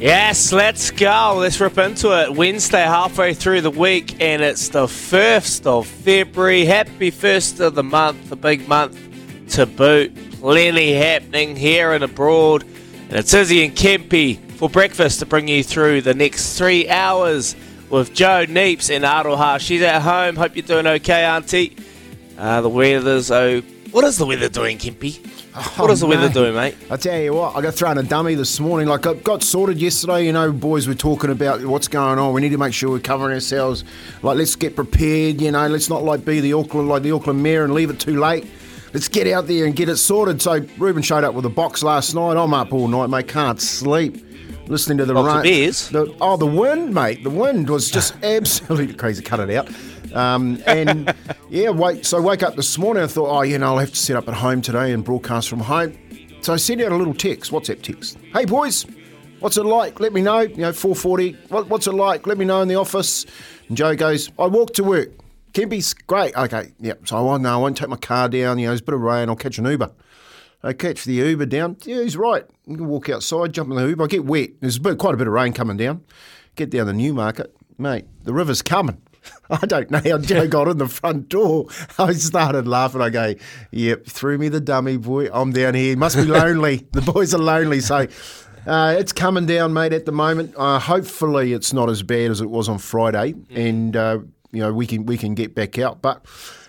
Yes, let's go. Let's rip into it. Wednesday, halfway through the week, and it's the 1st of February. Happy 1st of the month, a big month to boot. Plenty happening here and abroad. And it's Izzy and Kempy for breakfast to bring you through the next three hours with Joe Neeps and Aroha. She's at home. Hope you're doing okay, Auntie. Uh, the weather's oh. What is the weather doing, What is the weather doing, mate? I tell you what, I got thrown a dummy this morning. Like, I got sorted yesterday. You know, boys were talking about what's going on. We need to make sure we're covering ourselves. Like, let's get prepared. You know, let's not like be the Auckland like the Auckland mayor and leave it too late. Let's get out there and get it sorted. So Ruben showed up with a box last night. I'm up all night, mate. Can't sleep. Listening to the Box rain. The, oh, the wind, mate. The wind was just absolutely crazy. Cut it out. Um, and yeah, wake, so I wake up this morning. I thought, oh, you know, I'll have to set up at home today and broadcast from home. So I sent out a little text, WhatsApp text. Hey boys, what's it like? Let me know. You know, 440. What, what's it like? Let me know in the office. And Joe goes, I walk to work. Kempy's great. Okay, yep. So I won't, no, I won't take my car down. You know, there's a bit of rain. I'll catch an Uber. I catch the Uber down. Yeah, he's right. I can walk outside, jump in the Uber. I get wet. There's a bit, quite a bit of rain coming down. Get down the Newmarket. Mate, the river's coming. I don't know how Joe got in the front door. I started laughing. I go, yep, threw me the dummy, boy. I'm down here. Must be lonely. the boys are lonely. So uh, it's coming down, mate, at the moment. Uh, hopefully it's not as bad as it was on Friday. And, uh, you know, we can, we can get back out. But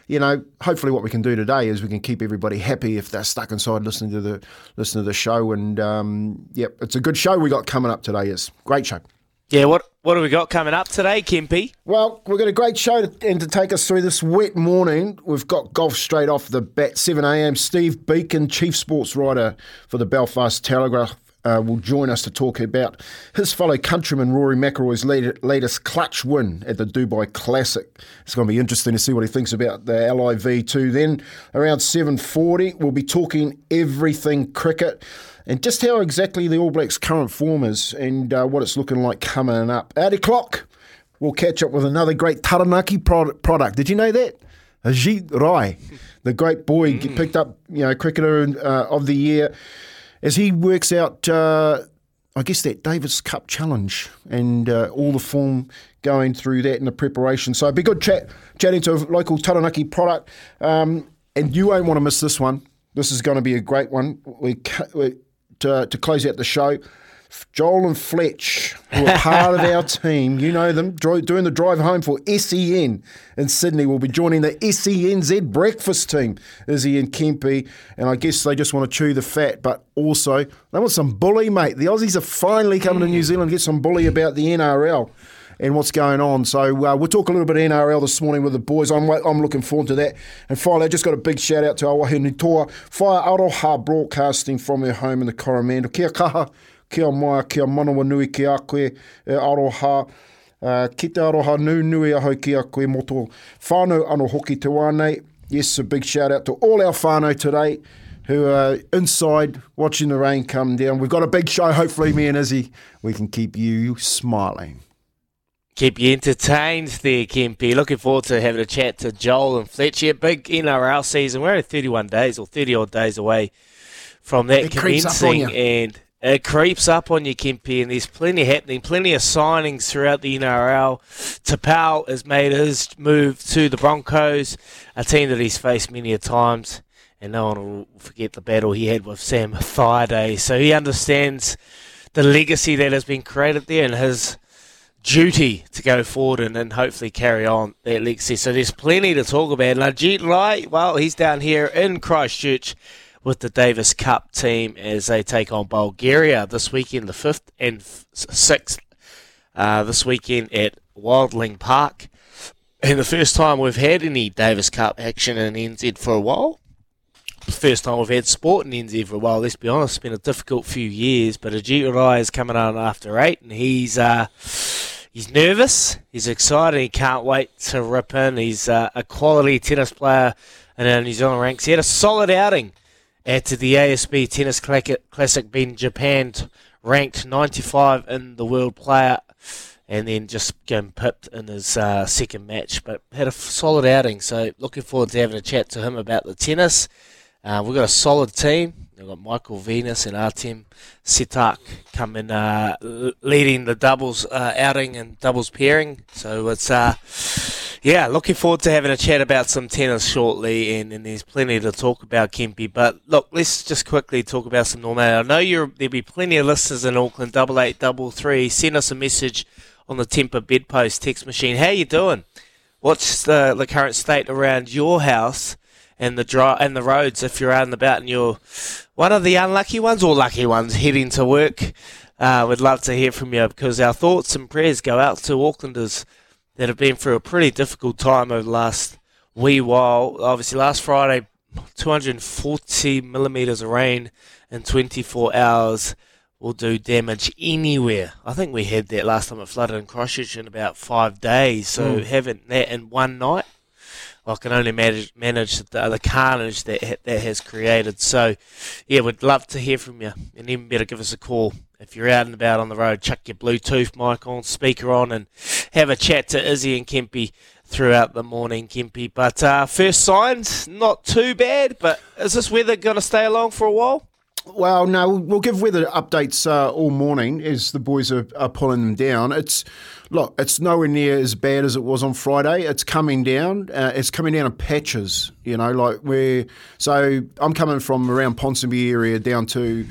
you know, hopefully what we can do today is we can keep everybody happy if they're stuck inside listening to the listening to the show. And um, yep, it's a good show we got coming up today. Is great show. Yeah, what what have we got coming up today, Kempy? Well, we've got a great show to, and to take us through this wet morning. We've got golf straight off the bat, 7 a.m. Steve Beacom, chief sports writer for the Belfast Telegraph, uh, will join us to talk about his fellow countryman Rory McIlroy's latest clutch win at the Dubai Classic. It's going to be interesting to see what he thinks about the LIV2. Then around 7:40, we'll be talking everything cricket and just how exactly the All Blacks' current form is and uh, what it's looking like coming up. At o'clock, we'll catch up with another great Taranaki pro- product. Did you know that? Ajeet Rai, the great boy, picked up you know cricketer uh, of the year as he works out, uh, I guess, that Davis Cup challenge and uh, all the form going through that and the preparation. So it'd be good chat, chatting to a local Taranaki product. Um, and you won't want to miss this one. This is going to be a great one. We, we to, to close out the show. Joel and Fletch, who are part of our team, you know them, doing the drive home for SEN in Sydney, will be joining the SENZ breakfast team, Izzy and Kempy. And I guess they just want to chew the fat, but also they want some bully, mate. The Aussies are finally coming to New mm. Zealand to get some bully about the NRL and what's going on. So uh, we'll talk a little bit NRL this morning with the boys. I'm I'm looking forward to that. And finally, I just got a big shout out to Awahi Toa, Fire Aroha Broadcasting from her home in the Coromandel. Kia kaha, kia mai, kia manawa nui ki a koe, e Aroha. Uh, ki te aroha nu nui ahau ki a koe moto whānau ano hoki te wānei. Yes, a big shout out to all our whānau today who are inside watching the rain come down. We've got a big show. Hopefully, me and Izzy, we can keep you smiling. Keep you entertained there, Kempy. Looking forward to having a chat to Joel and Fletcher. Big NRL season. We're only 31 days or 30 odd days away from that It creeps up on commencing. And it creeps up on you, Kempy, and there's plenty happening, plenty of signings throughout the NRL. Taupau has made his move to the Broncos, a team that he's faced many a times, and no one will forget the battle he had with Sam Thaiday. So he understands the legacy that has been created there and his duty to go forward and, and hopefully carry on that legacy. So there's plenty to talk about. Jeet Lai, well, he's down here in Christchurch with the Davis Cup team as they take on Bulgaria this weekend, the 5th and 6th, uh, this weekend at Wilding Park. And the first time we've had any Davis Cup action in NZ for a while. First time we've had sport in NZ for a while. Let's be honest, it's been a difficult few years. But Ajeet Rai is coming on after eight, and he's uh, he's nervous, he's excited, he can't wait to rip in. He's uh, a quality tennis player in our New Zealand ranks. He had a solid outing at the ASB Tennis Classic, being Japan, ranked 95 in the world player and then just getting pipped in his uh, second match. But had a solid outing, so looking forward to having a chat to him about the tennis. Uh, we've got a solid team. We've got Michael Venus and Artem Sitak coming uh, leading the doubles uh, outing and doubles pairing. So it's uh, yeah, looking forward to having a chat about some tennis shortly, and, and there's plenty to talk about, Kempy. But look, let's just quickly talk about some normality. I know you're, there'll be plenty of listeners in Auckland. Double eight, double three. Send us a message on the Tempur bedpost text machine. How you doing? What's the, the current state around your house and the dry, and the roads if you're out and about and you're one of the unlucky ones or lucky ones heading to work? Uh, we'd love to hear from you because our thoughts and prayers go out to Aucklanders that have been through a pretty difficult time over the last wee while. Obviously, last Friday, 240 millimetres of rain in 24 hours will do damage anywhere. I think we had that last time it flooded in Christchurch in about five days. So mm. having that in one night, I can only manage, manage the, the carnage that that has created. So, yeah, we'd love to hear from you, and even better, give us a call if you're out and about on the road. Chuck your Bluetooth mic on, speaker on, and have a chat to Izzy and Kempy throughout the morning, Kempy. But uh, first signs, not too bad. But is this weather going to stay along for a while? Well, no, we'll give weather updates uh, all morning as the boys are, are, pulling them down. It's look, it's nowhere near as bad as it was on Friday. It's coming down. Uh, it's coming down in patches. You know, like where. So I'm coming from around Ponsonby area down to.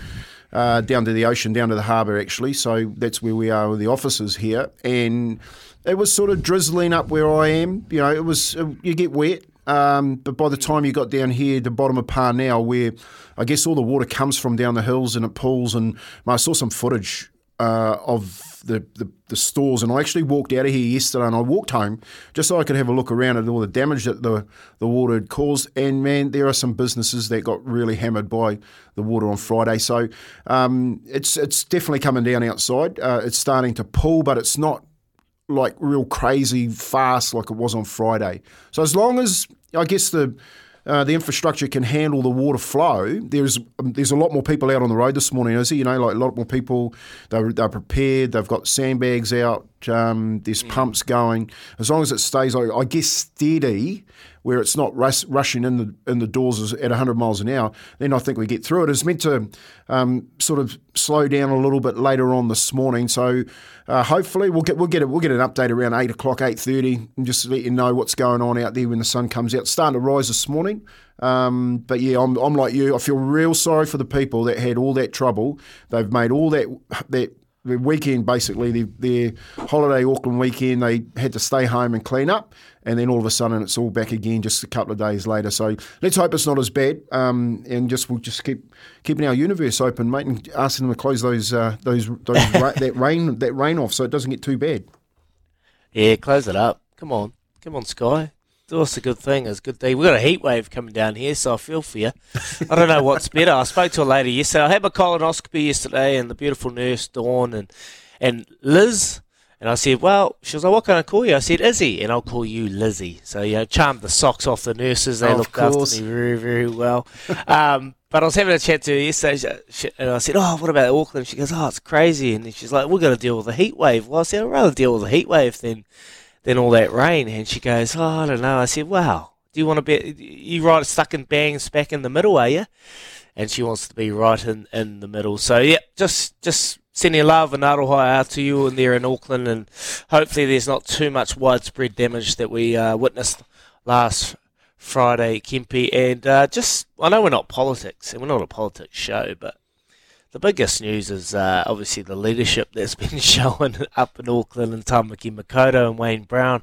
Uh, down to the ocean, down to the harbour, actually. So that's where we are with the offices here. And it was sort of drizzling up where I am. You know, it was, you get wet. Um, but by the time you got down here, the bottom of Parnell, where I guess all the water comes from down the hills and it pools, and I saw some footage uh, of the, the, the, stores, and I actually walked out of here yesterday, and I walked home just so I could have a look around at all the damage that the the water had caused. And man, there are some businesses that got really hammered by the water on Friday. So um, it's it's definitely coming down outside. Uh, it's starting to pool, but it's not like real crazy fast like it was on Friday. So as long as I guess the uh, the infrastructure can handle the water flow. There's um, there's a lot more people out on the road this morning, is it? You know, like a lot more people. They're, they're prepared. They've got sandbags out. Um, there's mm. pumps going. As long as it stays, I, I guess, steady, where it's not rush, rushing in the in the doors at 100 miles an hour, then I think we get through it. It's meant to um, sort of slow down a little bit later on this morning, so uh, hopefully we'll get we'll get a, we'll get an update around eight o'clock, eight thirty, and just let you know what's going on out there when the sun comes out. It's starting to rise this morning. Um, but yeah, I'm, I'm like you. I feel real sorry for the people that had all that trouble. They've made all that that the weekend basically their, their holiday Auckland weekend they had to stay home and clean up and then all of a sudden it's all back again just a couple of days later. So let's hope it's not as bad um, and just we'll just keep keeping our universe open mate and asking them to close those uh, those, those ra- that rain that rain off so it doesn't get too bad. Yeah close it up. Come on. Come on Sky that's a good thing. It's a good thing. We've got a heat wave coming down here, so I feel for you. I don't know what's better. I spoke to a lady yesterday. I had my colonoscopy yesterday, and the beautiful nurse Dawn and and Liz. And I said, well, she was like, what can I call you? I said, Izzy, and I'll call you Lizzie. So, you know, charmed the socks off the nurses. They oh, looked after me very, very well. um, but I was having a chat to her yesterday, and I said, oh, what about Auckland? She goes, oh, it's crazy. And she's like, we're going to deal with a heat wave. Well, I said, I'd rather deal with a heat wave than then all that rain. And she goes, oh, I don't know. I said, wow, do you want to be, you right stuck in bangs back in the middle, are you? And she wants to be right in, in the middle. So, yeah, just, just sending love and aroha out to you and there in Auckland. And hopefully there's not too much widespread damage that we uh, witnessed last Friday, Kempy. And uh, just, I know we're not politics and we're not a politics show, but the biggest news is uh, obviously the leadership that's been shown up in Auckland and Tamaki Makaurau and Wayne Brown.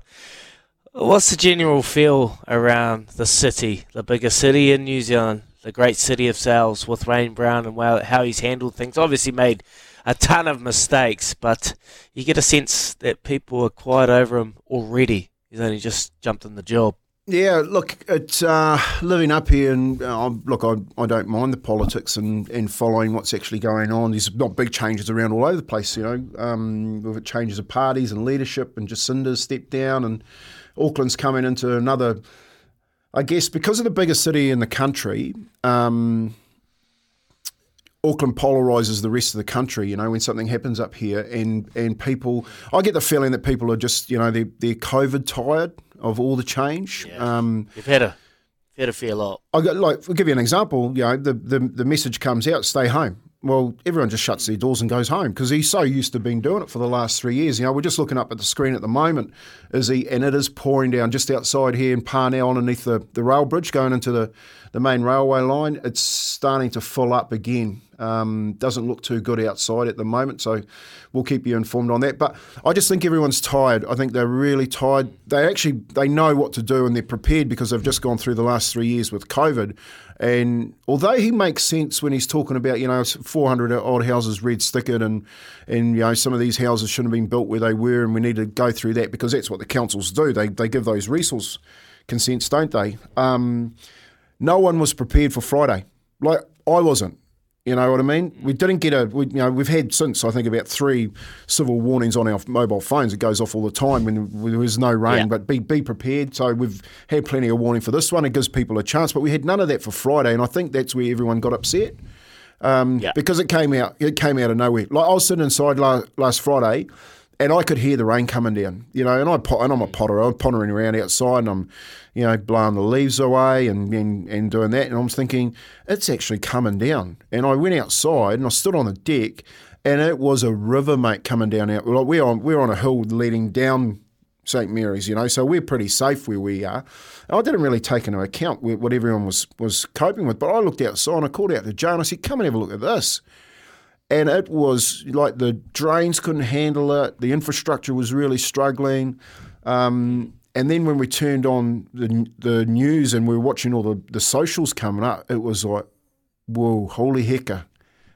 What's the general feel around the city, the biggest city in New Zealand, the great city of sails with Wayne Brown and how he's handled things? Obviously made a ton of mistakes, but you get a sense that people are quiet over him already. He's only just jumped in the job. Yeah, look, it's uh, living up here, and uh, look, I, I don't mind the politics and, and following what's actually going on. There's not big changes around all over the place, you know, um, with changes of parties and leadership, and Jacinda's stepped down, and Auckland's coming into another. I guess because of the biggest city in the country, um, Auckland polarises the rest of the country. You know, when something happens up here, and and people, I get the feeling that people are just, you know, they're they're COVID tired of all the change. Yeah. Um, You've had a had a fair lot. I got like, I'll give you an example. You know, the the the message comes out, stay home. Well, everyone just shuts their doors and goes home because he's so used to being doing it for the last three years. You know, we're just looking up at the screen at the moment, is he? And it is pouring down just outside here in Parnell, underneath the, the rail bridge going into the, the main railway line. It's starting to fill up again. Um, doesn't look too good outside at the moment, so we'll keep you informed on that. But I just think everyone's tired. I think they're really tired. They actually they know what to do and they're prepared because they've just gone through the last three years with COVID. And although he makes sense when he's talking about you know 400 odd houses red stickered and and you know some of these houses shouldn't have been built where they were, and we need to go through that because that's what the councils do. They they give those resource consents, don't they? Um, no one was prepared for Friday. Like I wasn't. You know what I mean? We didn't get a, we, you know, we've had since I think about three civil warnings on our mobile phones. It goes off all the time when there was no rain. Yeah. But be be prepared. So we've had plenty of warning for this one. It gives people a chance. But we had none of that for Friday, and I think that's where everyone got upset um, yeah. because it came out. It came out of nowhere. Like I was sitting inside last, last Friday and I could hear the rain coming down, you know, and I and I'm a potter, I'm pottering around outside, and I'm, you know, blowing the leaves away and, and and doing that, and I was thinking it's actually coming down, and I went outside and I stood on the deck, and it was a river, mate, coming down out. Like we're on we're on a hill leading down St Mary's, you know, so we're pretty safe where we are. And I didn't really take into account what everyone was was coping with, but I looked outside and I called out to Joe and I said, "Come and have a look at this." And it was like the drains couldn't handle it. The infrastructure was really struggling. Um, and then when we turned on the the news and we were watching all the, the socials coming up, it was like, whoa, holy hecker.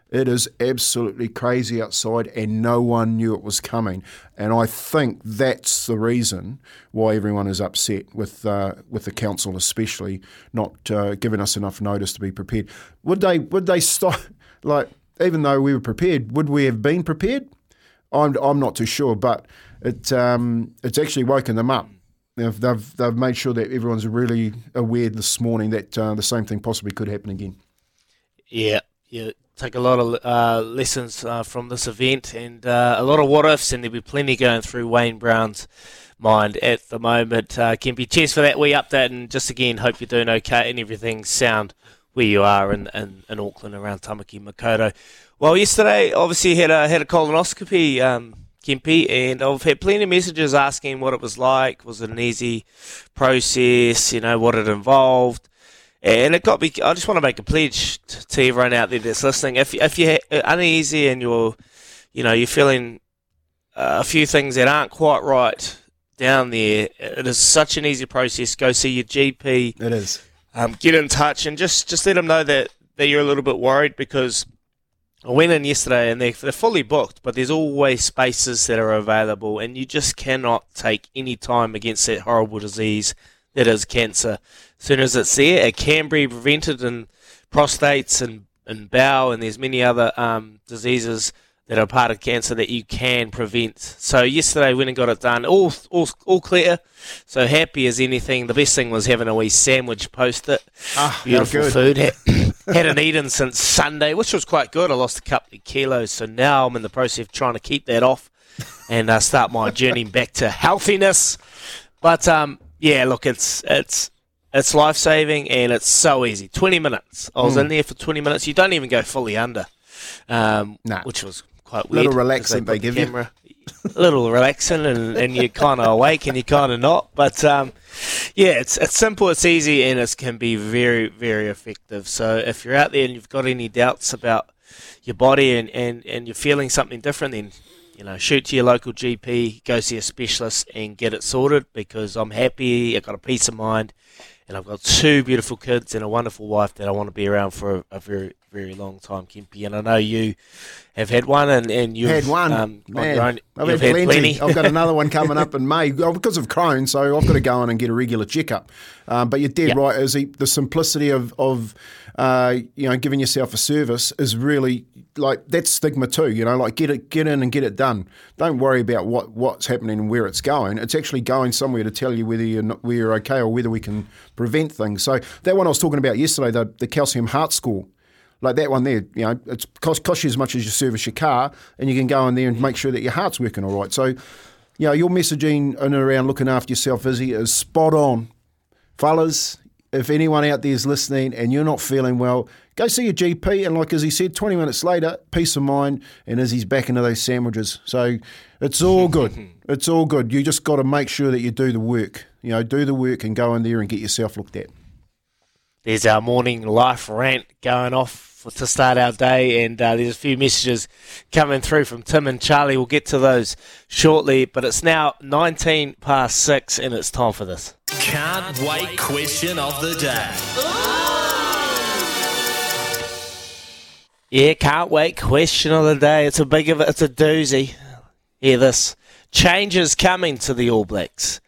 It is absolutely crazy outside, and no one knew it was coming. And I think that's the reason why everyone is upset with uh, with the council, especially not uh, giving us enough notice to be prepared. Would they? Would they stop? Like even though we were prepared, would we have been prepared? I'm, I'm not too sure, but it um, it's actually woken them up. They've, they've, made sure that everyone's really aware this morning that uh, the same thing possibly could happen again. Yeah, yeah. Take a lot of uh, lessons uh, from this event and uh, a lot of what ifs, and there'll be plenty going through Wayne Brown's mind at the moment. Uh, Kempy, cheers for that wee update, and just again, hope you're doing okay and everything's sound where you are in, in, in Auckland around Tamaki Makaurau. Well, yesterday obviously had a had a colonoscopy, um, Kempy, and I've had plenty of messages asking what it was like. Was it an easy process? You know what it involved. And it got me. I just want to make a pledge to everyone out there that's listening. If if you're uneasy and you're, you know, you're feeling uh, a few things that aren't quite right down there, it is such an easy process. Go see your GP. It is um, get in touch and just, just let them know that, that you're a little bit worried because I went in yesterday and they're, they're fully booked, but there's always spaces that are available, and you just cannot take any time against that horrible disease that is cancer. As soon as it's there, it can be prevented in prostates and, and bowel, and there's many other um, diseases that are part of cancer that you can prevent. So yesterday we went and got it done, all all all clear. So happy as anything. The best thing was having a wee sandwich post it. Ah, Beautiful food. Had, hadn't eaten since Sunday, which was quite good. I lost a couple of kilos, so now I'm in the process of trying to keep that off and uh, start my journey back to healthiness. But um, yeah, look, it's it's it's life saving and it's so easy. Twenty minutes. I was mm. in there for twenty minutes. You don't even go fully under, um, nah. which was quite weird. Little relaxing they, they give camera, you. a little relaxing, and, and you're kind of awake and you're kind of not. But um, yeah, it's it's simple, it's easy, and it can be very very effective. So if you're out there and you've got any doubts about your body and, and, and you're feeling something different, then you know, shoot to your local GP, go see a specialist, and get it sorted. Because I'm happy, I've got a peace of mind, and I've got two beautiful kids and a wonderful wife that I want to be around for a, a very very long time, Kempy. And I know you have had one, and, and you've had one. Um, Man, own, I've had, had plenty. plenty. I've got another one coming up in May oh, because of Crohn, so I've got to go in and get a regular checkup. Um, but you're dead Yep. right, Izzy. The simplicity of of uh, you know giving yourself a service is really like that's stigma too. You know, like get it, get in and get it done. Don't worry about what what's happening and where it's going. It's actually going somewhere to tell you whether you're not, whether you're okay or whether we can prevent things. So that one I was talking about yesterday, the the calcium heart score. Like that one there, you know, it's cost, cost you as much as you service your car, and you can go in there and make sure that your heart's working all right. So, you know, your messaging in and around looking after yourself, Izzy, is spot on. Fellas, if anyone out there is listening and you're not feeling well, go see your GP. And like Izzy said, 20 minutes later, peace of mind, and Izzy's back into those sandwiches. So it's all good. it's all good. You just got to make sure that you do the work. You know, do the work and go in there and get yourself looked at. There's our morning life rant going off for, to start our day, and uh, there's a few messages coming through from Tim and Charlie. We'll get to those shortly, but it's now 19 past six, and it's time for this. Can't wait question of the day. Yeah, can't wait. Question of the day. It's a big of it. It's a doozy. Hear this. Changes coming to the All Blacks.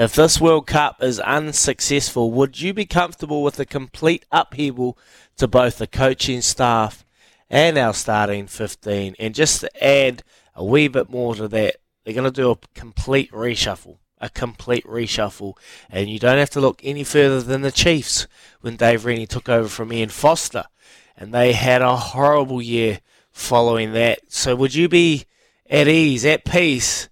If this World Cup is unsuccessful, would you be comfortable with a complete upheaval to both the coaching staff and our starting 15? And just to add a wee bit more to that, they're going to do a complete reshuffle. A complete reshuffle. And you don't have to look any further than the Chiefs when Dave Rennie took over from Ian Foster and they had a horrible year following that. So would you be at ease, at peace,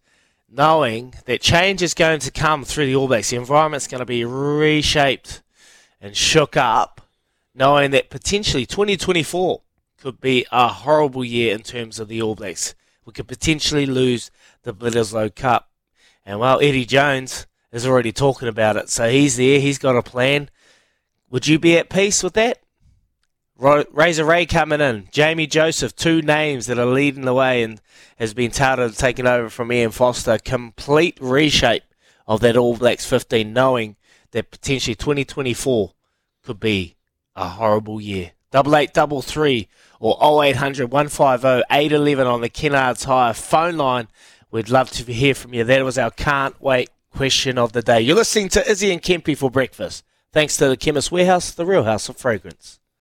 knowing that change is going to come through the All Blacks? The environment's going to be reshaped and shook up, knowing that potentially 2024 could be a horrible year in terms of the All Blacks. We could potentially lose the Bledisloe Cup. And well, Eddie Jones is already talking about it, so he's there, he's got a plan. Would you be at peace with that? Razor Ray coming in, Jamie Joseph, two names that are leading the way and has been touted taking over from Ian Foster. Complete reshape of that All Blacks 15, knowing that potentially 2024 could be a horrible year. Double eight double three or 0800 150 811 on the Kennards Hire phone line. We'd love to hear from you. That was our can't wait question of the day. You're listening to Izzy and Kempy for breakfast. Thanks to the Chemist Warehouse, the real house of fragrance.